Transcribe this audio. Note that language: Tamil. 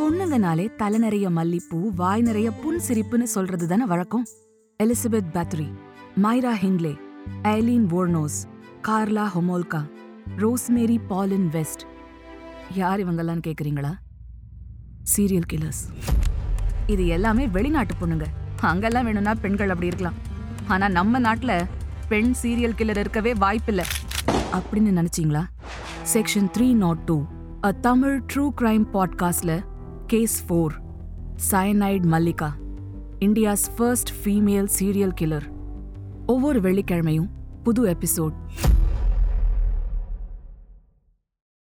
பொண்ணுங்கனாலே தலை நிறைய மல்லிப்பூ வாய் நிறைய புன் சிரிப்புன்னு சொல்றது தானே வழக்கம்? Elizabeth Bathory Myra Hindley Aileen Wuornos Karla Homolka Rosemary Pauline West. யார் இவங்கெல்லாம் கேட்குறீங்களா சீரியல் கில்லர்ஸ். இது எல்லாமே வெளிநாட்டு பொண்ணுங்க. அங்கெல்லாம் வேணும்னா பெண்கள் அப்படி இருக்கலாம். ஆனால் நம்ம நாட்டில் பெண் சீரியல் கில்லர் இருக்கவே வாய்ப்பில்லை. அப்படின்னு நினச்சிங்களா? Section three nought two a Tamil true crime பாட்காஸ்ட்டில் case four cyanide Mallika India's first female serial killer ஒவ்வொரு வெள்ளிக்கிழமையும் புது எபிசோட்